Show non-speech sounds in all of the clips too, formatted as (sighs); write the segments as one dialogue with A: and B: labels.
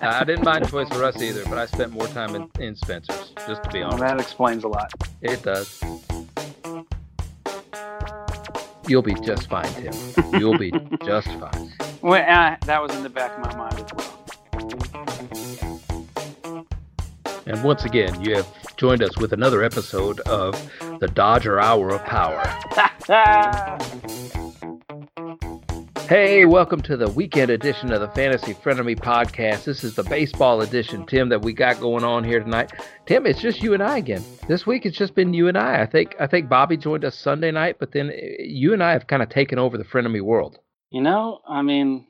A: I didn't mind Toys R Us either, but I spent more time in, in Spencer's, just to be
B: Well,
A: honest.
B: that explains a lot.
A: It does. You'll be just fine, Tim. You'll be (laughs) just fine.
B: Well, uh, that was in the back of my mind as well.
A: And once again, you have joined us with another episode of the Dodger Hour of Power. (laughs) Hey, welcome to the weekend edition of the Fantasy Frenemy podcast. This is the baseball edition, Tim, that we got going on here tonight. Tim, it's just you and I again. This week it's just been you and I. I think I think Bobby joined us Sunday night, but then uh, you and I have kind of taken over the Frenemy world.
B: you know, I mean,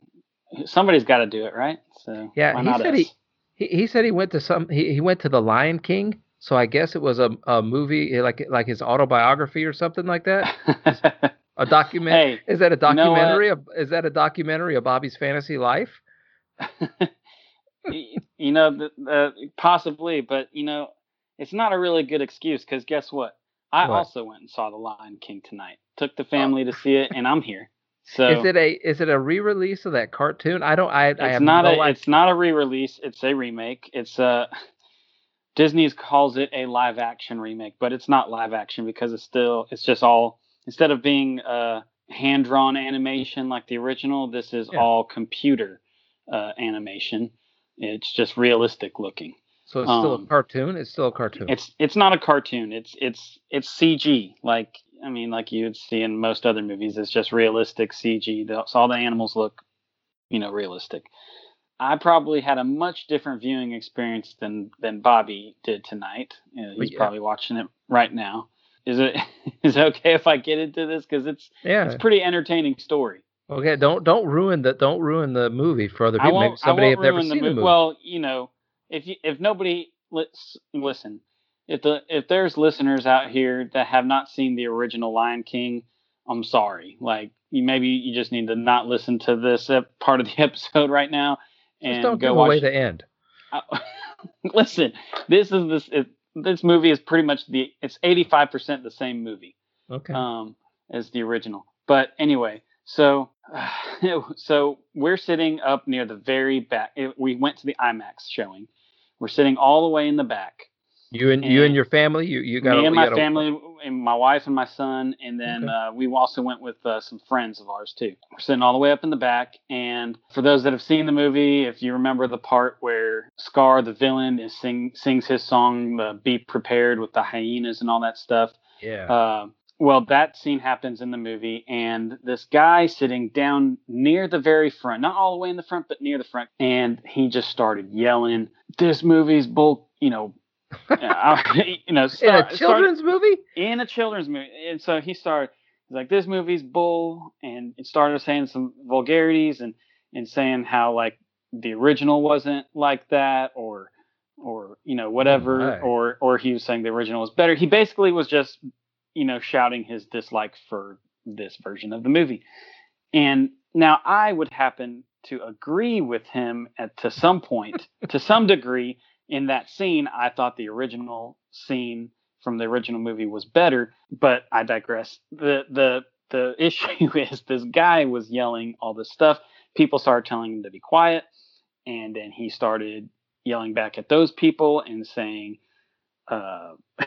B: somebody's got to do it, right? So
A: Yeah, he said he, he he said he went to some he, he went to the Lion King, so I guess it was a, a movie like like his autobiography or something like that. (laughs) A document.
B: hey,
A: Is that a
B: you know
A: documentary? is that a documentary of Bobby's fantasy life? (laughs)
B: you know, the, the, possibly, but you know, it's not a really good excuse because guess what? I
A: What?
B: also went and saw The Lion King tonight. Took the oh. family to see it, and I'm here. So
A: is it a is it a re-release of that cartoon? I don't. I I
B: it's
A: have
B: not
A: no
B: a
A: idea.
B: it's not a re-release. It's a remake. It's a (laughs) Disney's calls it a live action remake, but it's not live action because it's still it's just all instead of being uh, hand drawn animation like the original, this is
A: Yeah.
B: all computer uh, animation. It's just realistic looking.
A: So it's still a
B: um,
A: cartoon. It's still a cartoon.
B: It's it's not a cartoon. It's it's it's CG. Like I mean, like you'd see in most other movies. It's just realistic CG. The, so all the animals look, you know, realistic. I probably had a much different viewing experience than than Bobby did tonight. Uh, he's
A: yeah.
B: probably watching it right now. Is it (laughs) is it okay if I get into this because it's
A: yeah.
B: it's a pretty entertaining story.
A: Okay. Don't don't ruin the don't ruin the movie for other people. Maybe somebody have never seen
B: the
A: the movie.
B: Well, you know, if you, if nobody lis- listen, if the if there's listeners out here that have not seen the original Lion King, I'm sorry. Like you maybe you just need to not listen to this part of the (laughs) episode right now
A: Just
B: and
A: don't
B: go
A: give
B: watch.
A: away the end.
B: I- (laughs) listen, this is this it, this movie is pretty much the it's 85% the same movie
A: Okay.
B: um, as the original. But anyway, so (sighs) so we're sitting up near the very back. it- we went to the IMAX showing. We're sitting all the way in the back.
A: You and you and
B: and
A: your family. You you got
B: Me and my family, and my wife and my son, and then
A: Okay.
B: uh, we also went with uh, some friends of ours too. We're sitting all the way up in the back, and for those that have seen the movie, if you remember the part where Scar, the villain, is sing sings his song uh, "Be Prepared" with the hyenas and all that stuff.
A: Yeah.
B: Uh, well, that scene happens in the movie, and this guy sitting down near the very front, not all the way in the front, but near the front, and he just started yelling, "This movie's bull," you know, (laughs) you know,
A: in a
B: started-
A: children's movie.
B: in a children's movie, and so he started. He's like, "This movie's bull," and it started saying some vulgarities and and saying how like the original wasn't like that, or or you know whatever,
A: my.
B: or or he was saying the original was better. He basically was just you know shouting his dislike for this version of the movie, and now I would happen to agree with him at to some point, (laughs) to some degree. In that scene, I thought the original scene from the original movie was better, but I digress. The the the (laughs) issue is this guy was yelling all this stuff. People started telling him to be quiet, and then he started yelling back at those people and saying, uh, (laughs)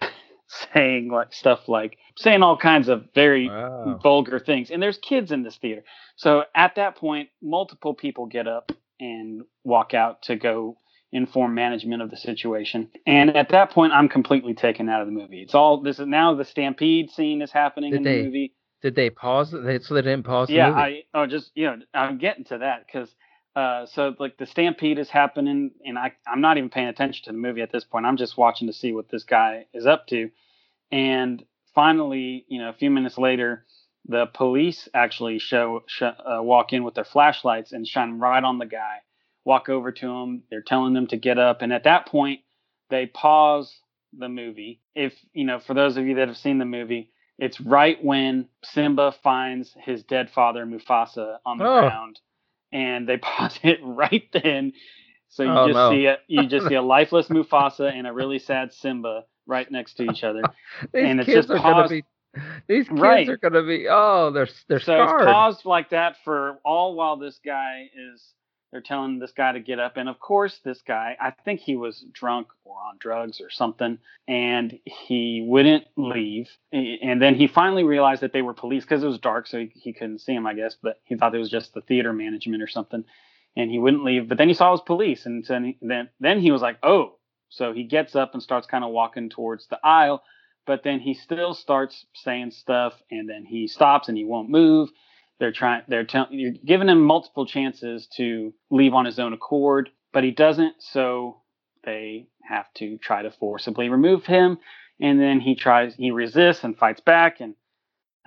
B: saying like stuff like saying all kinds of very
A: Wow.
B: vulgar things. And there's kids in this theater, so at that point, multiple people get up and walk out to go inform management of the situation. And at that point, I'm completely taken out of the movie. It's all this is now the stampede scene is happening
A: Did
B: in
A: they-
B: the movie.
A: Did they pause? it? They so they didn't pause
B: Yeah. I oh just you know I'm getting to that because uh so like the stampede is happening and I I'm not even paying attention to the movie at this point. I'm just watching to see what this guy is up to. And finally, you know, a few minutes later, the police actually show, sh- uh, walk in with their flashlights and shine right on the guy. Walk over to them. They're telling them to get up, and at that point, they pause the movie. If you know, for those of you that have seen the movie, it's right when Simba finds his dead father Mufasa on the
A: Oh.
B: ground, and they (laughs) pause it right then. So you
A: Oh,
B: just
A: no.
B: see a you just see a (laughs) lifeless Mufasa and a really sad Simba right next to each other. (laughs)
A: These
B: and it's
A: kids
B: just
A: are gonna
B: paused-
A: be. These kids
B: Right.
A: are gonna be. Oh, they're they're
B: so
A: scarred.
B: it's paused like that for all while this guy is they're telling this guy to get up, and of course, this guy, I think he was drunk or on drugs or something, and he wouldn't leave. And then he finally realized that they were police because it was dark, so he, he couldn't see him, I guess. But he thought it was just the theater management or something, and he wouldn't leave. But then he saw it was police, and then then he was like, oh. So he gets up and starts kind of walking towards the aisle, but then he still starts saying stuff, and then he stops and he won't move they're trying. They're telling. You're giving him multiple chances to leave on his own accord, but he doesn't. So they have to try to forcibly remove him, and then he tries. He resists and fights back, and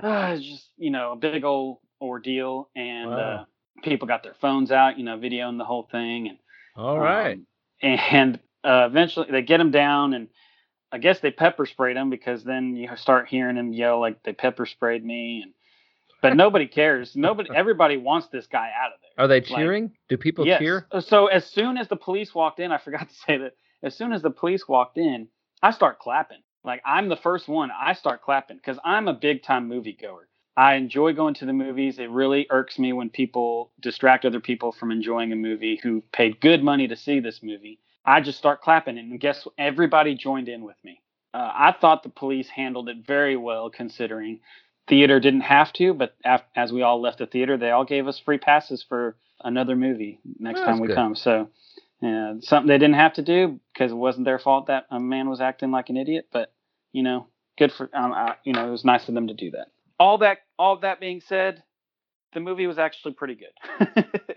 B: uh, it's just you know a big old ordeal. And wow. uh, people got their phones out, you know, videoing the whole thing. And
A: all right. Um,
B: and uh, eventually they get him down and. I guess they pepper sprayed him because then you start hearing him yell like they pepper sprayed me and but nobody cares. Nobody, everybody wants this guy out of there.
A: Are they cheering? Like, Do people
B: yes.
A: cheer?
B: So as soon as the police walked in, I forgot (laughs) to say that. As soon as the police walked in, I start clapping. Like I'm the first one. I start clapping because I'm a big time movie goer. I enjoy going to the movies. It really irks me when people distract other people from enjoying a movie who paid good money to see this movie. I just start clapping, and guess what? Everybody joined in with me. Uh, I thought the police handled it very well, considering theater didn't have to, but af- as we all left the theater, they all gave us free passes for another movie next time we good. come. So, uh, something they didn't have to do because it wasn't their fault that a man was acting like an idiot. But you know, good for um, I, you know, it was nice of them to do that. All that, all that being said, the movie was actually pretty good. (laughs)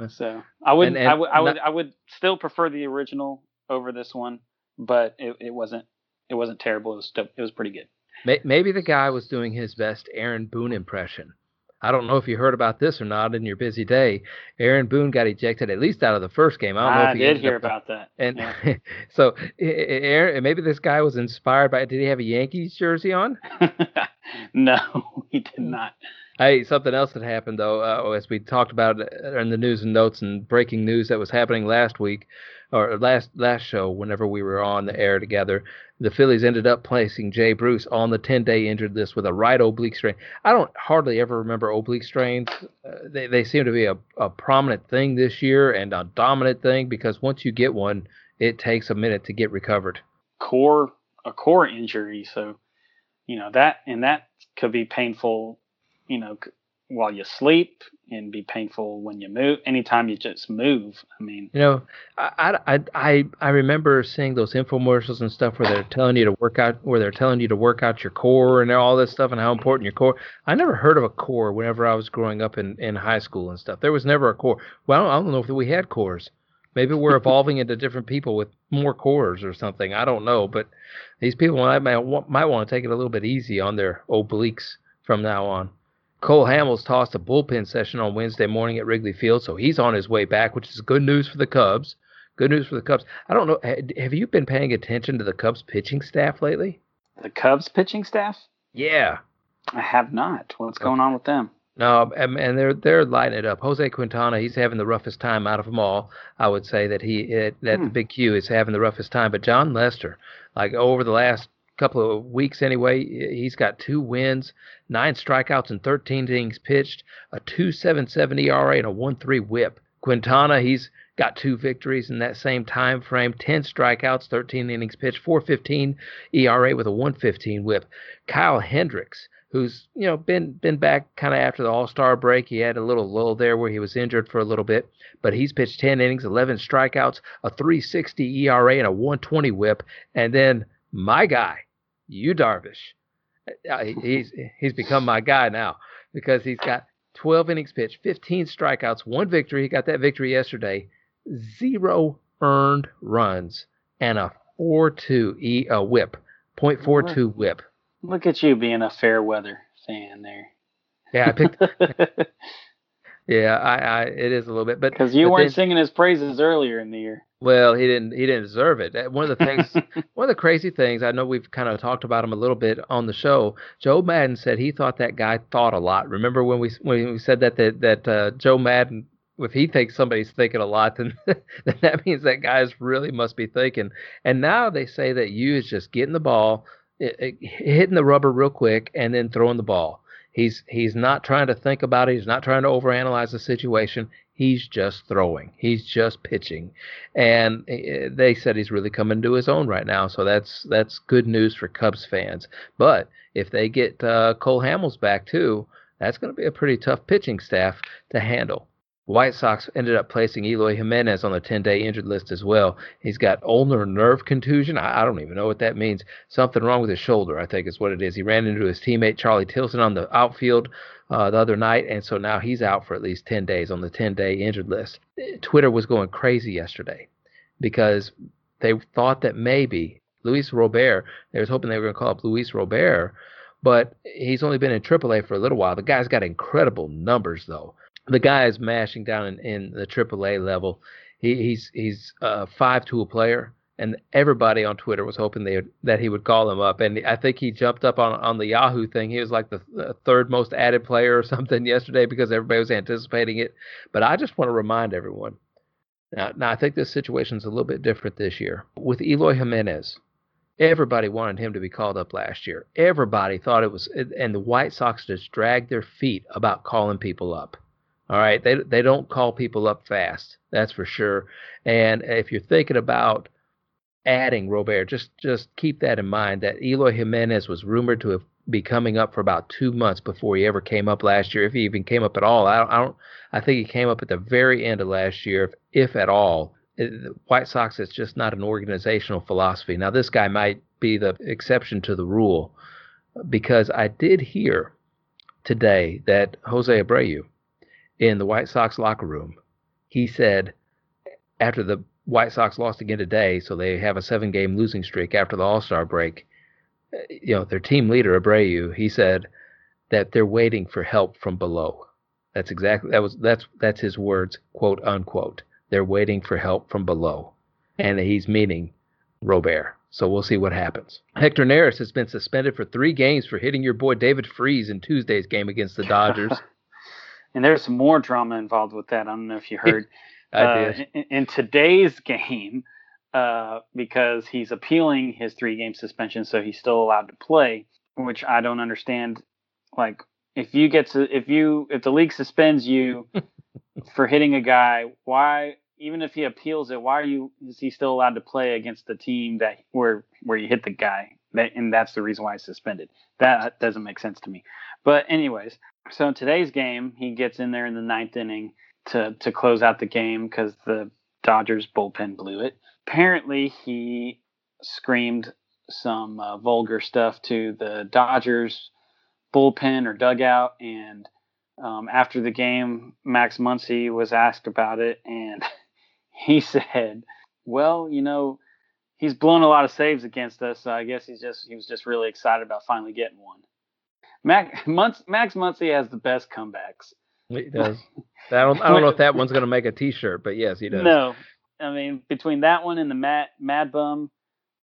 B: oh, so I would, and, and I would, I would, not, I would still prefer the original over this one, but it, it wasn't, it wasn't terrible. It was, still, it was pretty good.
A: Maybe the guy was doing his best Aaron Boone impression. I don't know if you heard about this or not in your busy day. Aaron Boone got ejected at least out of the first game. I don't know
B: I
A: if
B: did hear about that. (laughs)
A: And yeah. (laughs) so, eh, eh, eh, Aaron, maybe this guy was inspired by. Did he have a Yankees jersey on? (laughs)
B: no, he did not.
A: Hey, something else that happened though, uh, as we talked about in the news and notes and breaking news that was happening last week or last last show, whenever we were on the air together, the Phillies ended up placing Jay Bruce on the 10-day injured list with a right oblique strain. I don't hardly ever remember oblique strains. Uh, they they seem to be a, a prominent thing this year and a dominant thing because once you get one, it takes a minute to get recovered.
B: Core a core injury, so you know that and that could be painful. You know, while you sleep and be painful when you move. Anytime you just move, I mean,
A: you know, I I I I remember seeing those infomercials and stuff where they're telling you to work out, where they're telling you to work out your core and all this stuff and how important your core. I never heard of a core whenever I was growing up in in high school and stuff. There was never a core. Well, I don't know if we had cores. Maybe we're evolving into different people with more cores or something. I don't know, but these people might might, might want to take it a little bit easy on their obliques from now on. Cole Hamels tossed a bullpen session on Wednesday morning at Wrigley Field, so he's on his way back, which is good news for the Cubs. Good news for the Cubs. I don't know. Have you been paying attention to the Cubs pitching staff lately?
B: The Cubs pitching staff?
A: Yeah.
B: I have not. What's going on with them?
A: No, and they're they're lighting it up. Jose Quintana, he's having the roughest time out of them all. I would say that he that hmm. the big Q is having the roughest time. But Jon Lester, like over the last couple of weeks anyway. He's got two wins, nine strikeouts, and 13 innings pitched, a 2.77 ERA and a 1.3 WHIP. Quintana, he's got two victories in that same time frame 10 strikeouts 13 innings pitched 415 era with a 115 whip kyle hendricks who's you know been been back kind of after the all-star break he had a little lull there where he was injured for a little bit but he's pitched 10 innings 11 strikeouts a 360 era and a 120 whip and then my guy Yu Darvish. Uh, (laughs) he's he's become my guy now because he's got 12 innings pitched, 15 strikeouts, one victory. He got that victory yesterday. Zero earned runs and a 4-2 e a whip, 0.42 whip.
B: Look at you being a fair weather fan there.
A: Yeah, I picked. (laughs) yeah, I, I it is a little bit, but
B: because you
A: but
B: weren't then, singing his praises earlier in the year.
A: Well, he didn't. He didn't deserve it. One of the things, (laughs) one of the crazy things. I know we've kind of talked about him a little bit on the show. Joe Maddon said he thought that guy thought a lot. Remember when we when we said that that that uh, Joe Maddon, if he thinks somebody's thinking a lot, then (laughs) then that means that guy's really must be thinking. And now they say that Yu is just getting the ball, it, it, hitting the rubber real quick, and then throwing the ball. He's he's not trying to think about it. He's not trying to overanalyze the situation. He's just throwing. He's just pitching, and eh, they said he's really coming to his own right now. So that's that's good news for Cubs fans. But if they get uh, Cole Hamels back too, that's going to be a pretty tough pitching staff to handle. White Sox ended up placing Eloy Jimenez on the 10 day injured list as well. He's got ulnar nerve contusion. I, I, don't even know what that means. Something wrong with his shoulder, I think is what it is. He ran into his teammate Charlie Tilson on the outfield uh, the other night, and so now he's out for at least 10 days on the 10 day injured list. Twitter was going crazy yesterday because they thought that maybe Luis Robert, they was hoping they were going to call up Luis Robert, but he's only been in AAA for a little while. The guy's got incredible numbers, though the guy is mashing down in, in the AAA level. He, he's he's uh, a five tool player, and everybody on Twitter was hoping they would, that he would call him up. And I think he jumped up on on the Yahoo thing. He was like the, the third most added player or (laughs) something yesterday because everybody was anticipating it. But I just want to remind everyone. Now, now I think this situation is a little bit different this year with Eloy Jimenez. Everybody wanted him to be called up last year. Everybody thought it was, and the White Sox just dragged their feet about calling people up. All right, they they don't call people up fast. That's for sure. And if you're thinking about adding Robert, just just keep that in mind. That Eloy Jimenez was rumored to have be coming up for about two months before he ever came up last year, if he even came up at all. I don't, I, don't, I think he came up at the very end of last year, if, if at all. The White Sox, it's just not an organizational philosophy. Now, this guy might be the exception to the rule because I did hear today that Jose Abreu in the White Sox locker room. He said after the White Sox lost again today, so they have a seven game losing streak after the All Star break. Eh, you know, their team leader, Abreu, he said that they're waiting for help from below. That's exactly that was that's that's his words, quote unquote. They're waiting for help from below. And he's meaning Robert. So we'll see what happens. Hector Neris has been suspended for three games for hitting your boy David Freese in Tuesday's game against the Dodgers. (laughs)
B: and there's more drama involved with that. I don't know if you (laughs) heard. uh, in, in, today's game, uh, because he's appealing his three game suspension, so he's still allowed to play, which I don't understand. Like, if you get to, if you, if the league suspends you (laughs) for hitting a guy, why, even if he appeals it, why are you, is he still allowed to play against the team that, where, where you hit the guy? That, and that's the reason why he's suspended. That doesn't make sense to me. But anyways, so today's game, he gets in there in the ninth inning to to close out the game because the Dodgers bullpen blew it. Apparently, he screamed some uh, vulgar stuff to the Dodgers bullpen or dugout, and um, after the game, Max Muncy was asked about it, and (laughs) he said, "Well, you know." He's blown a lot of saves against us, so I guess he's just he was just really excited about finally getting one. Max Max Muncy has the best comebacks.
A: He does. I don't, I don't know if that one's going to make a T-shirt, but yes, he does.
B: No, I mean between that one and the Mad Mad Bum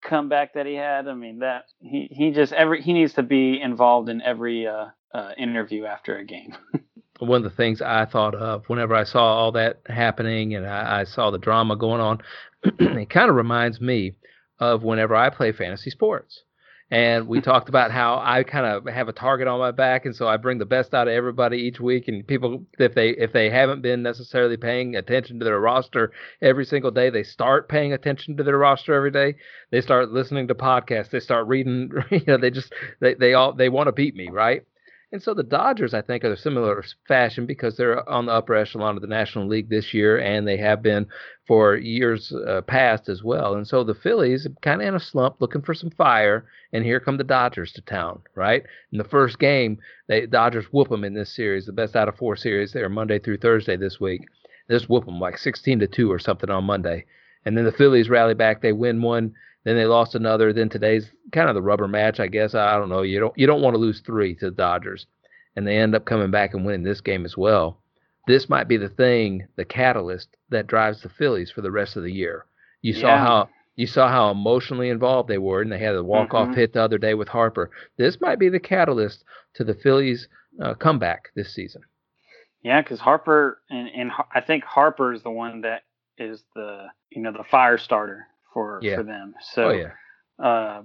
B: comeback that he had, I mean that he he just every he needs to be involved in every uh, uh, interview after a game. (laughs)
A: one of the things I thought of whenever I saw all that happening and I, I saw the drama going on, (clears throat) it kind of reminds me of whenever I play fantasy sports and we talked about how I kind of have a target on my back, and so I bring the best out of everybody each week. And people, if they if they haven't been necessarily paying attention to their roster every single day, they start paying attention to their roster every day. They start listening to podcasts. They start reading. (laughs) You know, they just they they all they want to beat me, right? And so the Dodgers, I think, are a similar fashion because they're on the upper echelon of the National League this year, and they have been for years uh, past as well. And so the Phillies, kind of in a slump, looking for some fire, and here come the Dodgers to town, right? In the first game, the Dodgers whoop them in this series, the best out of four series. They're Monday through Thursday this week. They just whoop them like 16 to two or something on Monday, and then the Phillies rally back. They win one then they lost another. Then today's kind of the rubber match, I guess. I don't know. You don't you don't want to lose three to the Dodgers, and they end up coming back and winning this game as well. This might be the thing, the catalyst that drives the Phillies for the rest of the year. You yeah. saw how you saw how emotionally involved they were, and they had a walk off mm-hmm. hit the other day with Harper. This might be the catalyst to the Phillies' uh, comeback this season.
B: Yeah, because Harper and, and I think Harper is the one that is the you know the fire starter for yeah. for them. So
A: oh, yeah.
B: uh,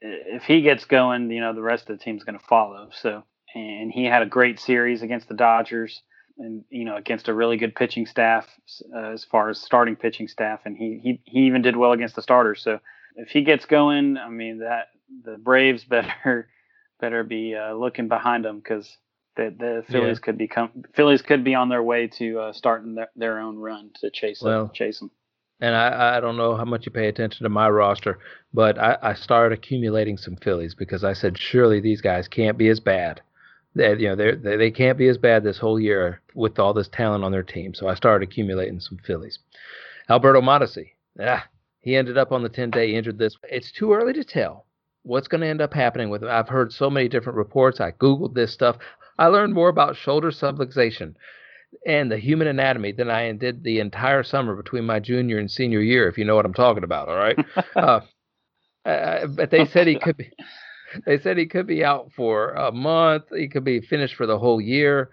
B: if he gets going, you know the rest of the team's going to follow. So and he had a great series against the Dodgers, and you know against a really good pitching staff uh, as far as starting pitching staff, and he he he even did well against the starters. So if he gets going, I mean that the Braves (laughs) better better be uh, looking behind them because the the Phillies yeah. could become Phillies could be on their way to uh, starting their, their own run to chase well, them, chase them.
A: And I, I don't know how much you pay attention to my roster, but I, I started accumulating some Phillies because I said surely these guys can't be as bad. They, you know, they they can't be as bad this whole year with all this talent on their team. So I started accumulating some Phillies. Alberto Mondesi, yeah, he ended up on the 10 day injured this. It's too early to tell what's going to end up happening with him. I've heard so many different reports. I Googled this stuff. I learned more about shoulder subluxation and the human anatomy than I did the entire summer between my junior and senior year, if you know what I'm talking about. All right. (laughs) uh, uh, but they said he could be. (laughs) They said he could be out for a month. He could be finished for the whole year.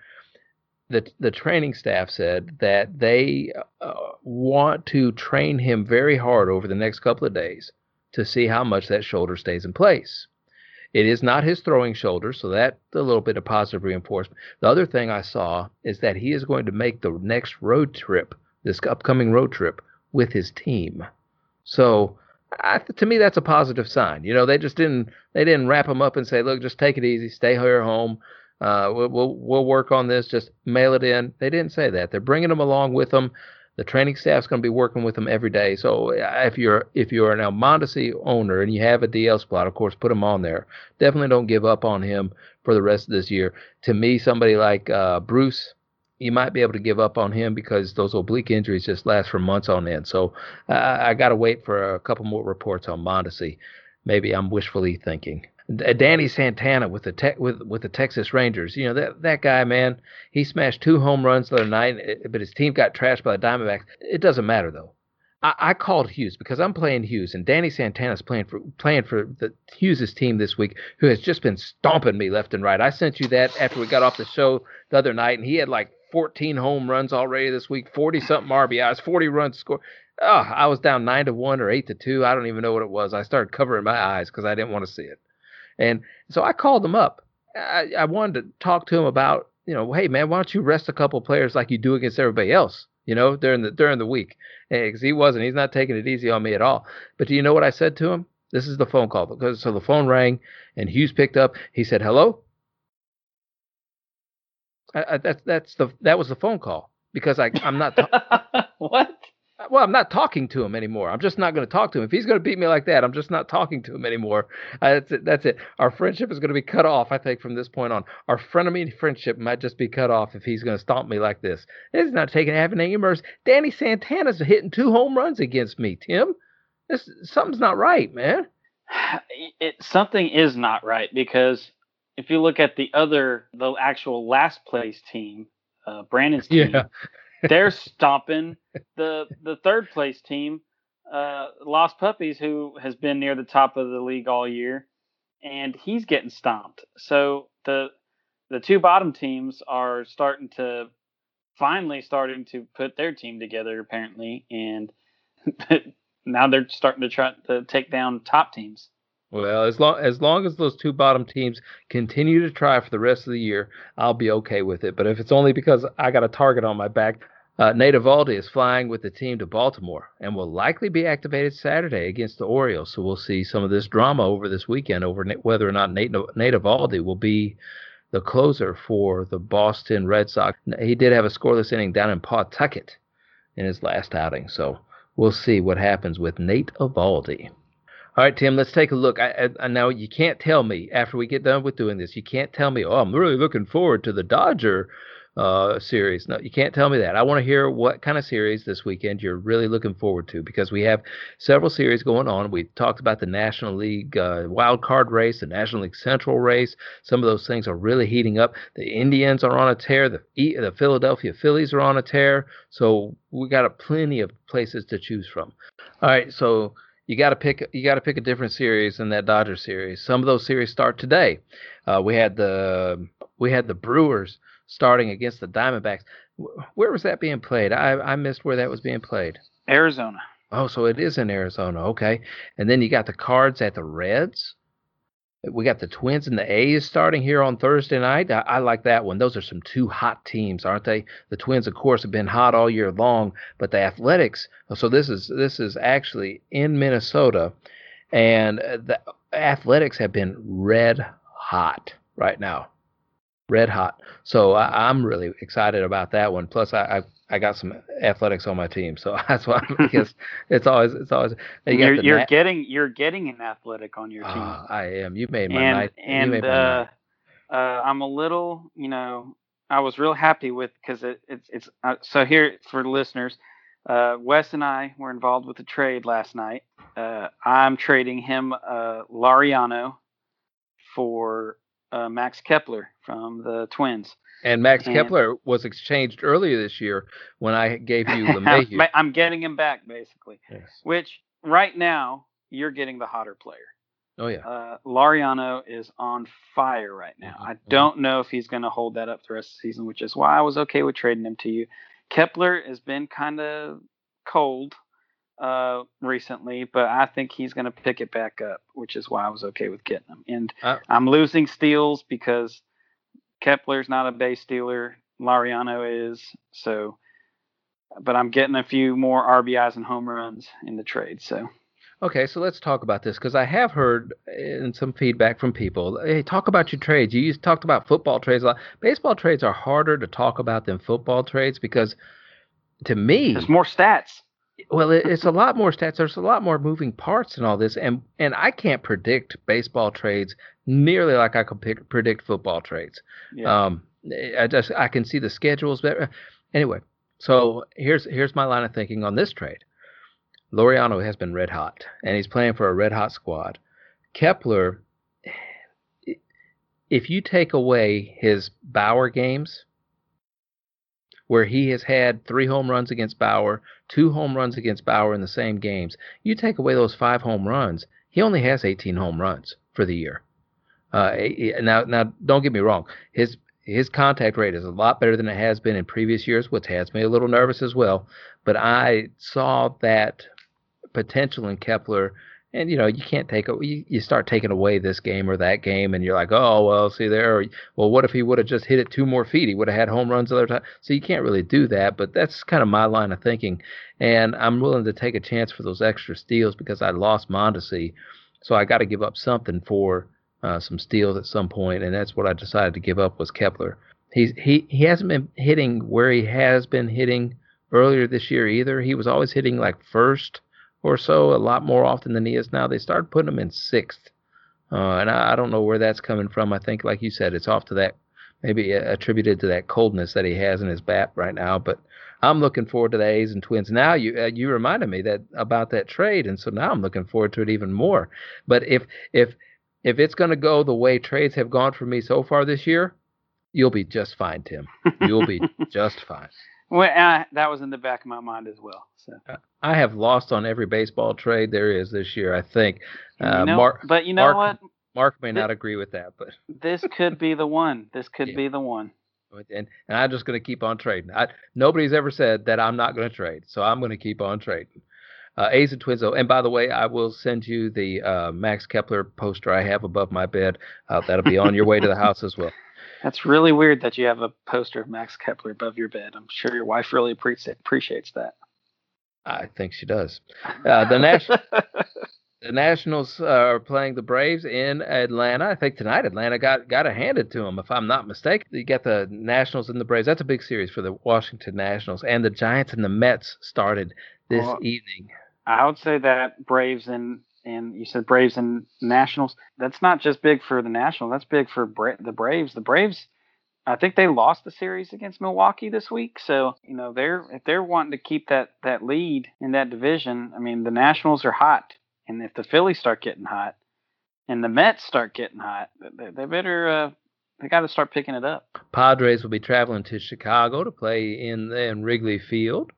A: The the training staff said that they uh, want to train him very hard over the next couple of days to see how much that shoulder stays in place. It is not his throwing shoulder, so that's a little bit of positive reinforcement. The other thing I saw is that he is going to make the next road trip, this upcoming road trip, with his team. So I, to me, that's a positive sign. You know, they just didn't they didn't wrap him up and say, look, just take it easy, stay here home. Uh, we'll, we'll we'll work on this. Just mail it in. They didn't say that. They're bringing him along with them. The training staff's going to be working with them every day. So if you're if you're an Mondesi owner and you have a DL spot, of course, put him on there. Definitely don't give up on him for the rest of this year. To me, somebody like uh, Bruce, you might be able to give up on him because those oblique injuries just last for months on end. So uh, I got to wait for a couple more reports on Mondesi. Maybe I'm wishfully thinking. Danny Santana with the te- with with the Texas Rangers. You know that that guy, man. He smashed two home runs the other night, eh, but his team got trashed by the Diamondbacks. It doesn't matter though. I, I called Hughes because I'm playing Hughes, and Danny Santana's playing for playing for the Hughes' team this week, who has just been stomping me left and right. I sent you that after we got off the show the other night, and he had like 14 home runs already this week, 40 something RBIs, 40 runs scored. Oh, I was down nine to one or eight to two. I don't even know what it was. I started covering my eyes because I didn't want to see it. And so I called him up. I, I wanted to talk to him about, you know, hey man, why don't you rest a couple players like you do against everybody else? You know, during the during the week, because he wasn't. He's not taking it easy on me at all. But do you know what I said to him? This is the phone call because so the phone rang and Hughes picked up. He said, "Hello." I, I, that's that's the that was the phone call because I I'm not.
B: Ta- (laughs) what?
A: Well, I'm not talking to him anymore. I'm just not going to talk to him. If he's going to beat me like that, I'm just not talking to him anymore. Uh, that's it. That's it. Our friendship is going to be cut off. I think from this point on, our frenemy friendship might just be cut off if he's going to stomp me like this. He's not taking half an mercy. Danny Santana's hitting two home runs against me. Tim, this something's not right, man. (sighs)
B: It something is not right because if you look at the other, the actual last place team, uh, Brandon's (laughs) team. Yeah they're stomping the the third place team, uh, Lost Puppies, who has been near the top of the league all year, and he's getting stomped. So the the two bottom teams are starting to finally starting to put their team together apparently, and (laughs) now they're starting to try to take down top teams.
A: Well, as long as long as those two bottom teams continue to try for the rest of the year, I'll be okay with it. But if it's only because I got a target on my back, uh, Nate Eovaldi is flying with the team to Baltimore and will likely be activated Saturday against the Orioles. So we'll see some of this drama over this weekend over whether or not Nate, Nate Eovaldi will be the closer for the Boston Red Sox. He did have a scoreless inning down in Pawtucket in his last outing. So we'll see what happens with Nate Eovaldi. All right, Tim, let's take a look. I, I, now, you can't tell me after we get done with doing this, you can't tell me, oh, I'm really looking forward to the Dodger uh, series. No, you can't tell me that. I want to hear what kind of series this weekend you're really looking forward to because we have several series going on. We talked about the National League uh, wild card race, the National League Central race. Some of those things are really heating up. The Indians are on a tear. The the Philadelphia Phillies are on a tear. So we got a plenty of places to choose from. All right, so you got to pick you got to pick a different series than that Dodger series. Some of those series start today. Uh, we had the we had the Brewers starting against the Diamondbacks. Where was that being played? I, I missed where that was being played.
B: Arizona.
A: Oh, so it is in Arizona. Okay. And then you got the Cards at the Reds. We got the Twins and the A's starting here on Thursday night. I, I, like that one. Those are some two hot teams, aren't they? The Twins, of course, have been hot all year long, but the Athletics. Oh, so this is this is actually in Minnesota, and uh, the Athletics have been red hot right now, red hot. So I, am really excited about that one. Plus, I, I I got some athletics on my team, so (laughs) that's why I guess it's always it's always.
B: You are you're getting you're getting an athletic on your team.
A: Uh, I am. You made my
B: and,
A: night.
B: And uh, night. uh, I'm a little, you know, I was real happy with because it, it's it's uh, so here for the listeners. Uh, Wes and I were involved with a trade last night. Uh, I'm trading him uh, Laureano for Max Kepler from the Twins.
A: And Max and, Kepler was exchanged earlier this year when I gave you (laughs) LeMahieu.
B: I'm getting him back basically. Yes. Which right now you're getting the hotter player.
A: Oh yeah.
B: Uh, Laureano is on fire right now. Mm-hmm. I don't know if he's going to hold that up the rest of the season, which is why I was okay with trading him to you. Kepler has been kind of cold uh, recently, but I think he's going to pick it back up, which is why I was okay with getting him. And uh, I'm losing steals because Kepler's not a base stealer. Laureano is. So, but I'm getting a few more RBIs and home runs in the trade. So.
A: Okay, so let's talk about this because I have heard in some feedback from people. Hey, talk about your trades. You talked about football trades a lot. Baseball trades are harder to talk about than football trades because, to me,
B: there's more stats.
A: Well, it's a lot more stats. There's a lot more moving parts in all this, and and I can't predict baseball trades nearly like I can pick, predict football trades. Yeah. Um, I just I can see the schedules better. Anyway, so here's here's my line of thinking on this trade. Laureano has been red hot, and he's playing for a red hot squad. Kepler, if you take away his Bauer games, where he has had three home runs against Bauer, two home runs against Bauer in the same games, you take away those five home runs, he only has 18 home runs for the year. Uh, now, now, don't get me wrong. His his contact rate is a lot better than it has been in previous years, which has me a little nervous as well. But I saw that potential in Kepler, and you know you can't take a, you, you start taking away this game or that game, and you're like, oh well, see there. Or, well, what if he would have just hit it two more feet? He would have had home runs other time. So you can't really do that. But that's kind of my line of thinking, and I'm willing to take a chance for those extra steals because I lost Mondesi, so I got to give up something for uh, some steals at some point, and that's what I decided to give up was Kepler. He's he he hasn't been hitting where he has been hitting earlier this year either. He was always hitting like first or so a lot more often than he is now. They started putting him in sixth, uh, and I, I, don't know where that's coming from. I think, like you said, it's off to that maybe attributed to that coldness that he has in his bat right now. But I'm looking forward to the A's and Twins. Now you uh, you reminded me that about that trade, and so now I'm looking forward to it even more. But if if if it's going to go the way trades have gone for me so far this year, you'll be just fine, Tim. You'll be (laughs) just fine.
B: Well, uh, that was in the back of my mind as well. So uh,
A: I have lost on every baseball trade there is this year. I think.
B: Uh, you know, Mark, but you know
A: Mark,
B: what?
A: Mark may this, not agree with that, but (laughs)
B: this could be the one. This could yeah. be the one.
A: And, and I'm just going to keep on trading. I, nobody's ever said that I'm not going to trade, so I'm going to keep on trading. Uh, A's and Twins. Oh, and by the way, I will send you the uh, Max Kepler poster I have above my bed. Uh, that'll be on your way to the house as well.
B: That's really weird that you have a poster of Max Kepler above your bed. I'm sure your wife really appreciates that.
A: I think she does. Uh, the (laughs) the Nationals uh, are playing the Braves in Atlanta. I think tonight Atlanta got got it handed to them, if I'm not mistaken. You get the Nationals and the Braves. That's a big series for the Washington Nationals, and the Giants and the Mets started this well, evening.
B: I would say that Braves and and you said Braves and Nationals. That's not just big for the Nationals. That's big for Bra- the Braves. The Braves, I think they lost the series against Milwaukee this week. So you know they're if they're wanting to keep that that lead in that division. I mean the Nationals are hot, and if the Phillies start getting hot, and the Mets start getting hot, they, they better. Uh, they got to start picking it up.
A: Padres will be traveling to Chicago to play in in Wrigley Field.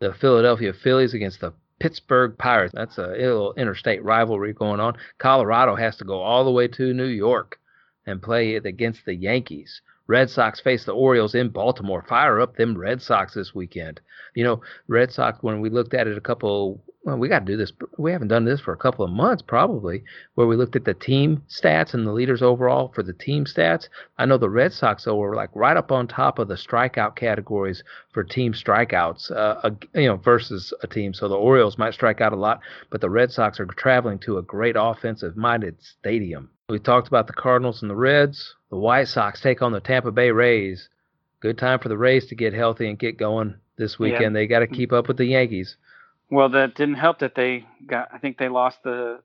A: The Philadelphia Phillies against the Pittsburgh Pirates. That's a little interstate rivalry going on. Colorado has to go all the way to New York and play it against the Yankees. Red Sox face the Orioles in Baltimore. Fire up them Red Sox this weekend. You know, Red Sox, when we looked at it a couple well, we got to do this. We haven't done this for a couple of months, probably, where we looked at the team stats and the leaders overall for the team stats. I know the Red Sox, though, were like right up on top of the strikeout categories for team strikeouts, uh, you know, versus a team. So the Orioles might strike out a lot, but the Red Sox are traveling to a great offensive-minded stadium. We talked about the Cardinals and the Reds. The White Sox take on the Tampa Bay Rays. Good time for the Rays to get healthy and get going this weekend. Yeah. They got to keep up with the Yankees.
B: Well, that didn't help that they got. I think they lost the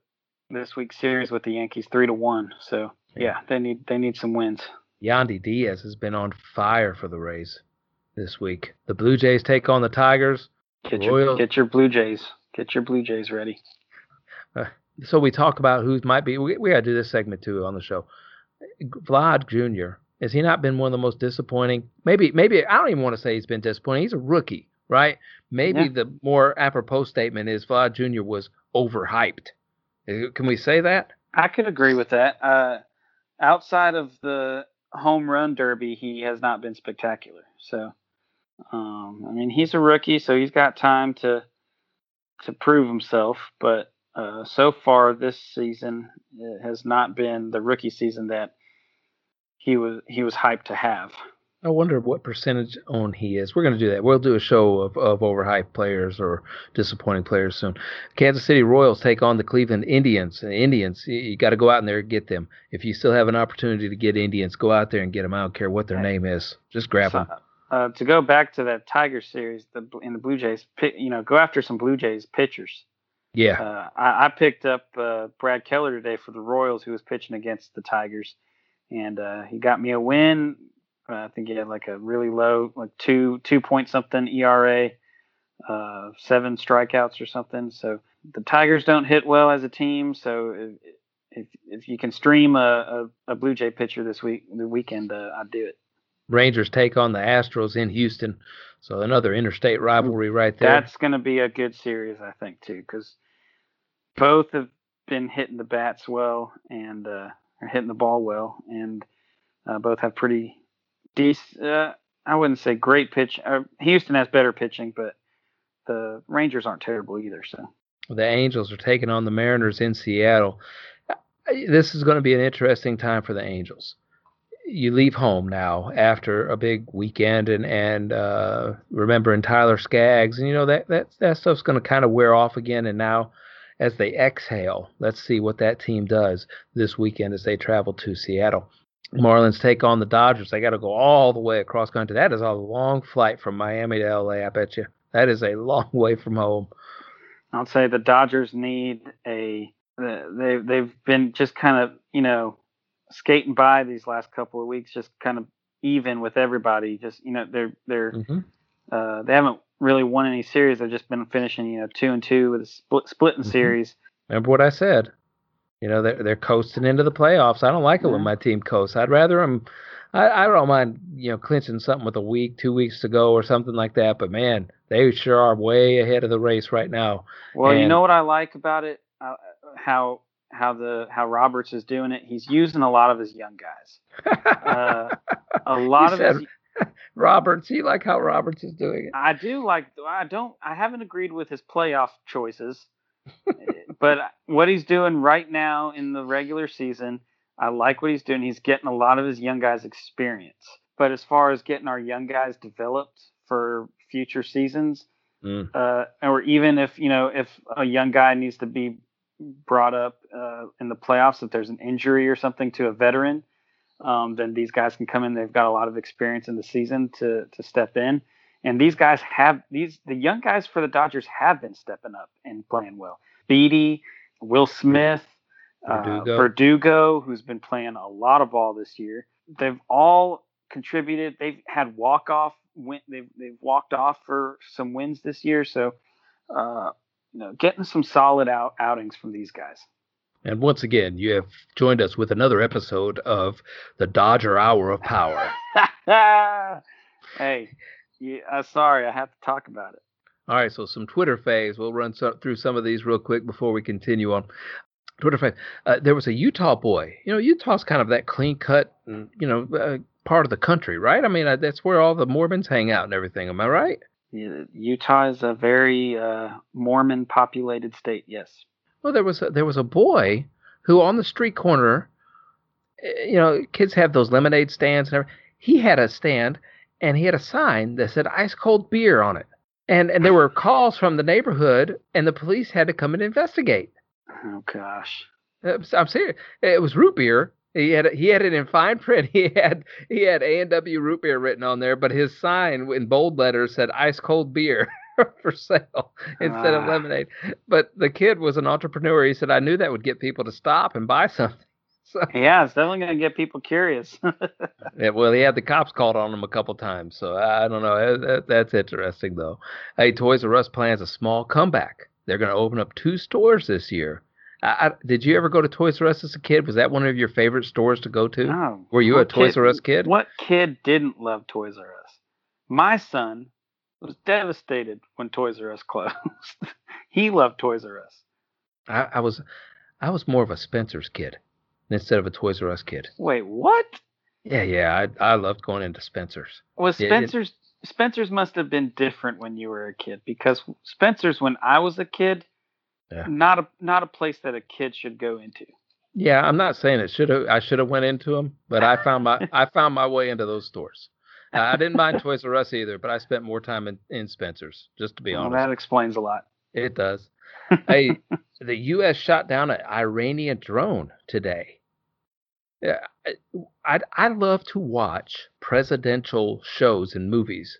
B: this week's series with the Yankees three to one. So yeah, they need they need some wins.
A: Yandy Diaz has been on fire for the Rays this week. The Blue Jays take on the Tigers.
B: Get your get your Blue Jays. Get your Blue Jays ready.
A: Uh, so we talk about who might be. We, we got to do this segment too on the show. Vlad Jr. Has he not been one of the most disappointing? Maybe maybe I don't even want to say he's been disappointing. He's a rookie right? Maybe yeah. the more apropos statement is Vlad Jr. was overhyped. Can we say that?
B: I could agree with that. Uh, outside of the home run derby, he has not been spectacular. So, um, I mean, he's a rookie, so he's got time to to prove himself. But uh, so far this season it has not been the rookie season that he was he was hyped to have.
A: I wonder what percentage own he is. We're going to do that. We'll do a show of, of overhyped players or disappointing players soon. Kansas City Royals take on the Cleveland Indians. And Indians, you, you got to go out in there and get them. If you still have an opportunity to get Indians, go out there and get them. I don't care what their name is. Just grab so, them.
B: Uh, to go back to that Tiger series, the in the Blue Jays, you know, go after some Blue Jays pitchers.
A: Yeah.
B: Uh, I, I, picked up uh, Brad Keller today for the Royals, who was pitching against the Tigers, and uh, he got me a win I think he had like a really low, like two two point something ERA, uh, seven strikeouts or something. So the Tigers don't hit well as a team. So if if, if you can stream a, a, a, Blue Jay pitcher this week, the weekend, uh, I'd do it.
A: Rangers take on the Astros in Houston. So another interstate rivalry right there.
B: That's going to be a good series, I think, too, because both have been hitting the bats well and uh, are hitting the ball well, and uh, both have pretty Uh, I wouldn't say great pitch. Uh, Houston has better pitching, but the Rangers aren't terrible either. So
A: the Angels are taking on the Mariners in Seattle. This is going to be an interesting time for the Angels. You leave home now after a big weekend, and and uh, remembering Tyler Skaggs, and you know that that that stuff's going to kind of wear off again. And now, as they exhale, let's see what that team does this weekend as they travel to Seattle. Marlins take on the Dodgers. They got to go all the way across country. That is a long flight from Miami to LA. I bet you that is a (laughs) long way from home.
B: I'll say the Dodgers need a. They they've been just kind of you know skating by these last couple of weeks, just kind of even with everybody. Just you know they're they're mm-hmm. uh, they haven't really won any series. They've just been finishing you know two and two with a split splitting mm-hmm. series.
A: Remember what I said? You know, they're they're coasting into the playoffs. I don't like it yeah. when my team coasts. I'd rather them. I, I don't mind, you know, clinching something with a week, two weeks to go, or something like that. But man, they sure are way ahead of the race right now.
B: Well, and, you know what I like about it? Uh, how how the how Roberts is doing it. He's using a lot of his young guys. Uh, a (laughs) lot of said, his,
A: Roberts. You like how Roberts is doing it?
B: I do like. I don't. I haven't agreed with his playoff choices but what he's doing right now in the regular season, I like what he's doing. He's getting a lot of his young guys experience. But as far as getting our young guys developed for future seasons, mm. uh, or even if you know if a young guy needs to be brought up uh, in the playoffs, if there's an injury or something to a veteran, um, then these guys can come in. They've got a lot of experience in the season to to step in. And these guys have these the young guys for the Dodgers have been stepping up and playing well. Beaty, Will Smith, uh, Verdugo. Uh, Verdugo, who's been playing a lot of ball this year. They've all contributed. They've had walk off. They've they've walked off for some wins this year. So, uh, you know, getting some solid out outings from these guys.
A: And once again, you have joined us with another episode of the Dodger Hour of Power. (laughs)
B: hey, yeah, uh, sorry, I have to talk about it.
A: All right, so some Twitter faves. We'll run so, through some of these real quick before we continue on. Twitter fave. Uh, there was a Utah boy. You know, Utah's kind of that clean cut, you know, uh, part of the country, right? I mean, uh, that's where all the Mormons hang out and everything. Am I right?
B: Utah is a very uh, Mormon populated state. Yes.
A: Well, there was a, there was a boy who on the street corner, eh, you know, kids have those lemonade stands and everything. He had a stand and he had a sign that said ice cold beer on it. And and there were calls from the neighborhood and the police had to come and investigate.
B: Oh gosh.
A: Uh, I'm serious. It was root beer. He had he had it in fine (laughs) print. He had he had A and W root beer written on there, but his sign in bold letters said ice cold beer (laughs) for sale instead of
B: Ah.
A: lemonade. But the kid was an entrepreneur. He said I knew that would get people to stop and buy something. So (laughs)
B: Yeah, it's definitely gonna get people curious. (laughs)
A: yeah, well, he had the cops called on him a couple times. So I don't know. That, that's interesting though. Hey, Toys R Us plans a small comeback. They're going to open up two stores this year. I, I, did you ever go to Toys R Us as a kid? Was that one of your favorite stores to go to?
B: no.
A: Were you a
B: What
A: Toys R Us kid?
B: What kid didn't love Toys R Us? My son was devastated when Toys R Us (laughs) closed. he loved Toys R Us.
A: I, I was, I was more of a Spencer's kid instead of a Toys R Us kid.
B: Wait, what?
A: Yeah, yeah, I, I loved going into Spencer's.
B: Was
A: Yeah, it-
B: Spencer's Spencer's must have been different when you were a kid because Spencer's when I was a kid,
A: Yeah.
B: not a not a place that a kid should go into.
A: Yeah, I'm not saying it should have. I should have went into them, but I found my (laughs) I found my way into those stores. Uh, I didn't mind Toys R Us either, but I spent more time in, in Spencer's, just to be
B: Well,
A: honest.
B: that explains a lot.
A: It does. Hey, (laughs) the U.S. shot down an Iranian drone today. Yeah, I I love to watch presidential shows and movies.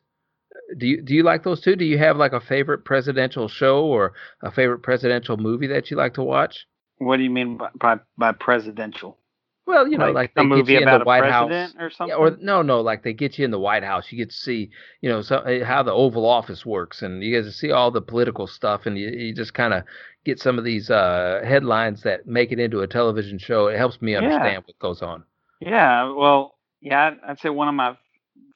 A: Do you do you like those too? Do you have like a favorite presidential show or a favorite presidential movie that you like to watch?
B: What do you mean by by, by presidential?
A: Well, you know, like,
B: a
A: they get
B: movie
A: you in
B: about
A: the
B: a
A: White House.
B: or something.
A: Yeah, or no, no, like they get you in the White House. You get to see, you know, so, eh, how the Oval Office works, and you get to see all the political stuff, and you, you just kind of get some of these uh, headlines that make it into a television show. It helps me
B: Yeah.
A: understand what goes on.
B: Yeah, well, yeah, I'd- I'd say one of my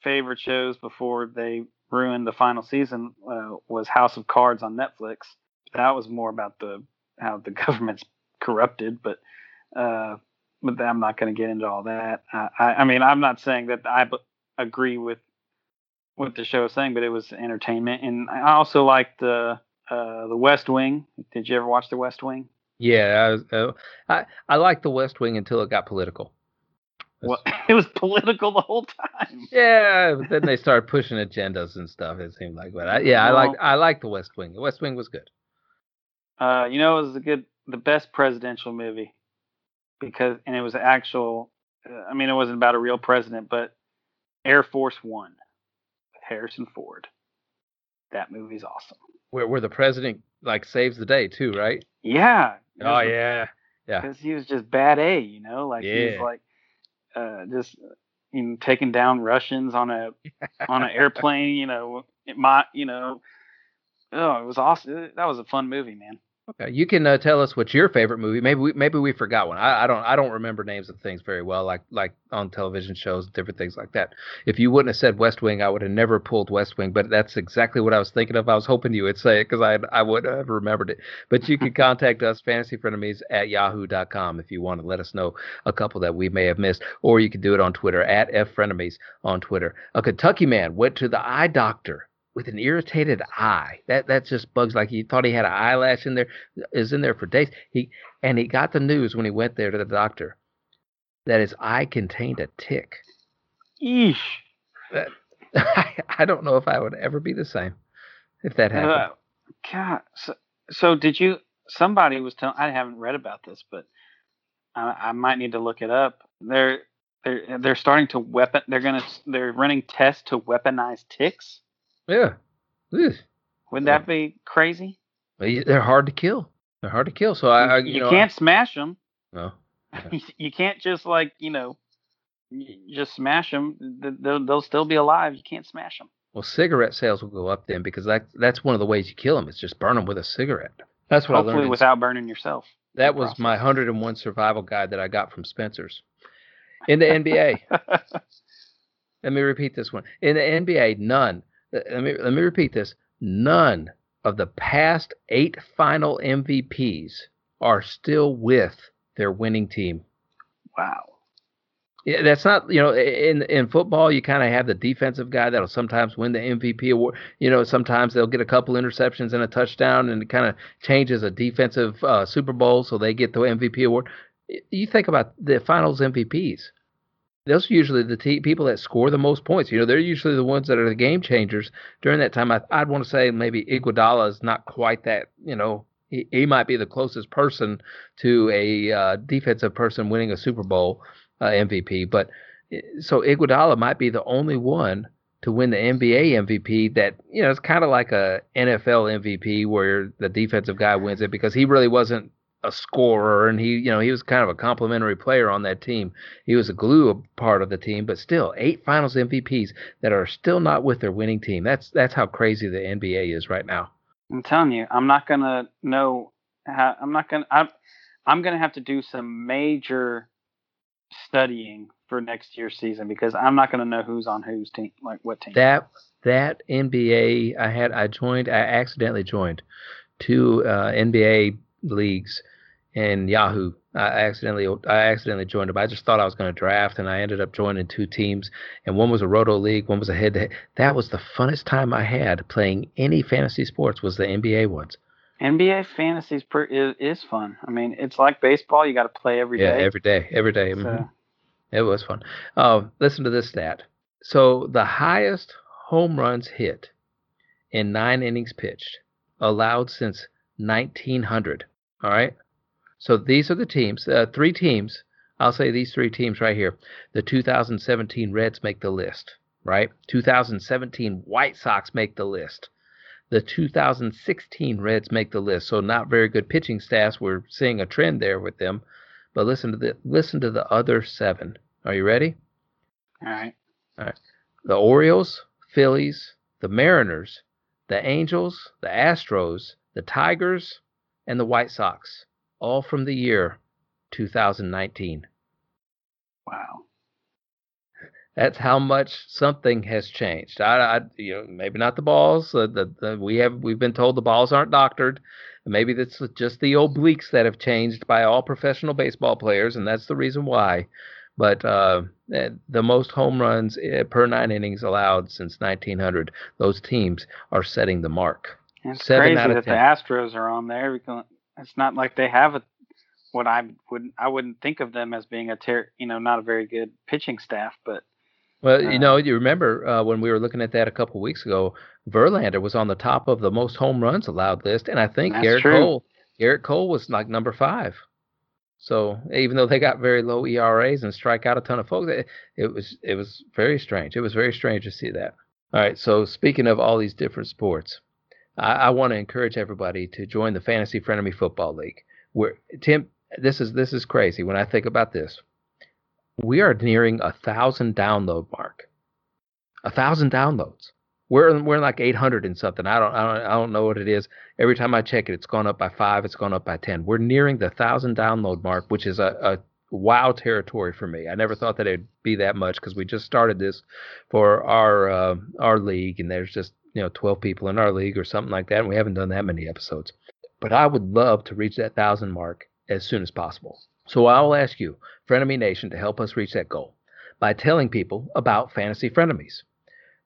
B: favorite shows before they ruined the final season uh, was House of Cards on Netflix. That was more about the how the (laughs) government's corrupted, but uh, but I'm not going to get into all that. I, I, I mean, I'm not saying that I b- agree with what the show is saying, but it was entertainment, and I also liked the uh, the West Wing. Did you ever watch the West Wing?
A: Yeah, I, was, uh, I I liked The West Wing until it got political.
B: Well, (laughs) it was political the whole time.
A: Yeah, but then they started pushing agendas and stuff. It seemed like, but I, yeah, I like I like The West Wing. The West Wing was good.
B: Uh, you know, it was a good, the best presidential movie because, and it was actual. Uh, I mean, it wasn't about a real president, but Air Force One with Harrison Ford. That movie's awesome.
A: Where where the president like saves the day too, right?
B: Yeah.
A: Oh yeah, yeah.
B: Because he was just bad A, you know, like he was like, uh, just you know, taking down Russians on a (laughs) on an airplane, you know, it might, you know. Oh, it was awesome. That was a fun movie, man.
A: Okay, you can uh, tell us what's your favorite movie. Maybe we maybe we forgot one. I, I don't I don't remember names of things very well, like like on television shows, different things like that. If you wouldn't have said West Wing, I would have never pulled West Wing. But that's exactly what I was thinking of. I was hoping you would say it because I I would have remembered it. But you can (laughs) contact us fantasyfrienemies at yahoo.com if you want to let us know a couple that we may have missed, or you can do it on Twitter at ffrienemies on Twitter. A Kentucky man went to the eye doctor with an irritated eye. That that just bugs like he thought he had an eyelash in there is in there for days. He and he got the news when he went there to the doctor that his eye contained a tick.
B: Eesh.
A: I, (laughs) I don't know if I would ever be the same if that happened.
B: Uh, God, so, so did you? Somebody was telling. I haven't read about this, but I, I might need to look it up. They're they're they're starting to weapon. They're gonna they're running tests to weaponize ticks.
A: Yeah. Ugh.
B: Would
A: Yeah.
B: that be crazy?
A: They're hard to kill. They're hard to kill. So I, I you,
B: you
A: know,
B: can't smash them.
A: No. (laughs)
B: you can't just like you know, just smash them. They'll, they'll still be alive. You can't smash them.
A: Well, cigarette sales will go up then because that that's one of the ways you kill them. Is just burn them with a cigarette. That's what I learned.
B: Hopefully, without burning yourself.
A: That was
B: process.
A: my 101 survival guide that I got from Spencer's. In the NBA, (laughs) let me repeat this one. In the NBA, none. Let me let me repeat this. None of the past eight final MVPs are still with their winning team.
B: wow.
A: Yeah, that's not you know in in football you kind of have the defensive guy that'll sometimes win the MVP award. You know sometimes they'll get a couple interceptions and a touchdown and it kind of changes a defensive uh, Super Bowl so they get the MVP award. You think about the Finals MVPs. Those are usually the te- people that score the most points. You know they're usually the ones that are the game changers during that time. I, I'd want to say maybe Iguodala is not quite that. You know he, he might be the closest person to a uh, defensive person winning a Super Bowl uh, MVP. But eh, so Iguodala might be the only one to win the NBA MVP that you know it's kind of like a NFL MVP where the defensive guy wins it because he really wasn't a scorer and he you know he was kind of a complementary player on that team. He was a glue part of the team, but still eight Finals MVPs that are still not with their winning team. That's that's how crazy the NBA is right now.
B: I'm telling you, I'm not gonna know. How, I'm not gonna. I'm, I'm gonna have to do some major studying for next year's season because I'm not going to know who's on whose team, like what team.
A: That that NBA I had I joined I accidentally joined two uh, NBA leagues in Yahoo. I accidentally I accidentally joined them. I just thought I was going to draft, and I ended up joining two teams. And one was a roto league, one was a head to head. That was the funnest time I had playing any fantasy sports. Was the NBA ones.
B: NBA fantasy is, is, is fun. I mean, it's like baseball. You got to play every
A: yeah,
B: day.
A: every day, every day.
B: So,
A: Mhm. It was fun. Uh, listen to this stat. So the highest home runs hit in nine innings pitched allowed since 1900. All right. So these are the teams. Uh, three teams. I'll say these three teams right here. The 2017 Reds make the list. Right. 2017 White Sox make the list. The 2016 Reds make the list. So not very good pitching staffs. We're seeing a trend there with them. But listen to the listen to the other seven. Are you ready?
B: All right. All right.
A: The Orioles, Phillies, the Mariners, the Angels, the Astros, the Tigers, and the White Sox, all from the year 2019.
B: Wow.
A: That's how much something has changed. I, I you know, maybe not the balls. Uh, the, the, we have we've been told the balls aren't doctored. Maybe that's just the obliques that have changed by all professional baseball players, and that's the reason why. But uh, eh, the most home runs eh, per nine innings allowed since 1900. Those teams are setting the mark.
B: It's
A: Seven
B: crazy
A: out of
B: that the Astros are on there because it's not like they have a what I wouldn't I wouldn't think of them as being a ter- you know not a very good pitching staff, but
A: Well,
B: Uh,
A: you know, you remember uh, when we were looking at that a couple weeks ago, Verlander was on the top of the most home runs allowed list, and I think Gerrit
B: true.
A: Cole, Gerrit Cole was like number five. So even though they got very low ERAs and strike out a ton of folks, it, it was it was very strange. It was very strange to see that. All right. So speaking of all these different sports, I, I want to encourage everybody to join the Fantasy Frienemie Football League. Where Tim, this is this is crazy when I think about this. We are nearing a thousand download mark. A thousand downloads. We're we're like 800 and something. I don't, I don't I don't know what it is. Every time I check it, it's gone up by five. It's gone up by ten. We're nearing the thousand download mark, which is a, a wow territory for me. I never thought that it'd be that much because we just started this for our uh, our league, and there's just you know 12 people in our league or something like that, and we haven't done that many episodes. But I would love to reach that thousand mark as soon as possible. So I will ask you, Frienemie Nation, to help us reach that goal by telling people about Fantasy Frienemies.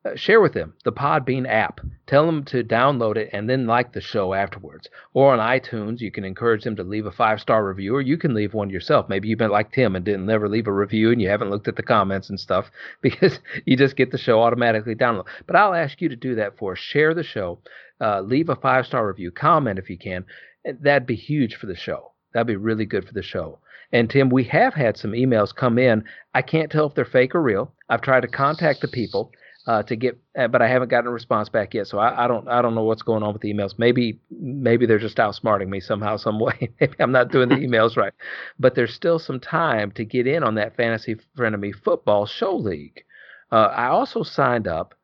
A: Uh, share with them the Podbean app. Tell them to download it and then like the show afterwards. Or on iTunes, you can encourage them to leave a five star review, or you can leave one yourself. Maybe you've been like Tim and didn't never leave a review and you haven't looked at the comments and stuff (laughs) because you just get the show automatically downloaded. But I'll ask you to do that for us. Share the show, uh, leave a five star review, comment if you can. That'd be huge for the show. That'd be really good for the show. And Tim, we have had some emails come in. I can't tell if they're fake or real. I've tried to contact the people uh, to get, uh, but I haven't gotten a response back yet. So I, I don't, I don't know what's going on with the emails. Maybe, maybe they're just outsmarting me somehow, some (laughs) way. maybe I'm not doing the (laughs) emails right. But there's still some time to get in on that fantasy frienemie football show league. Uh, I also signed up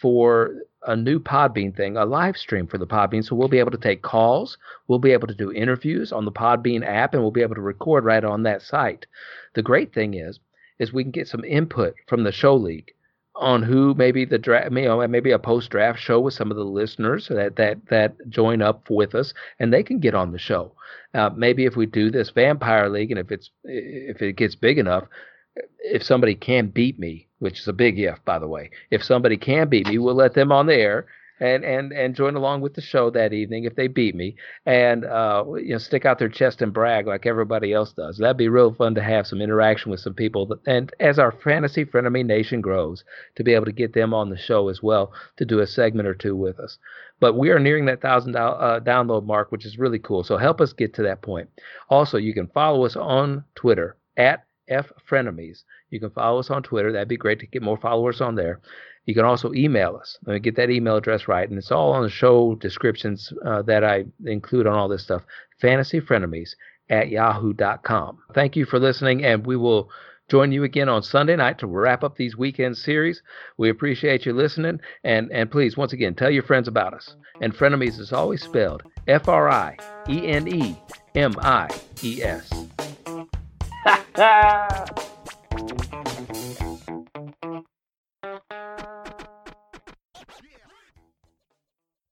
A: for a new Podbean thing, a live stream for the Podbean. So we'll be able to take calls, we'll be able to do interviews on the Podbean app, and we'll be able to record right on that site. The great thing is, is we can get some input from the show league on who maybe the draft, you maybe a post draft show with some of the listeners that that that join up with us, and they can get on the show. Uh, maybe if we do this vampire league, and if it's if it gets big enough, if somebody can beat me, which is a big if, by the way, if somebody can beat me, we'll let them on the air and and and join along with the show that evening if they beat me, and uh, you know stick out their chest and brag like everybody else does. That'd be real fun to have some interaction with some people, that, and as our fantasy frienemie nation grows, to be able to get them on the show as well to do a segment or two with us. But we are nearing that thousand uh, download mark, which is really cool. So help us get to that point. Also, you can follow us on Twitter at F Frienemies. You can follow us on Twitter. That'd be great to get more followers on there. You can also email us. Let me get that email address right, and it's all on the show descriptions uh, that I include on all this stuff. Fantasy Fantasyfrienemies at yahoo.com. Thank you for listening, and we will join you again on Sunday night to wrap up these weekend series. We appreciate you listening, and and please once again tell your friends about us. And frienemies is always spelled F R I E N E M I E S. (laughs)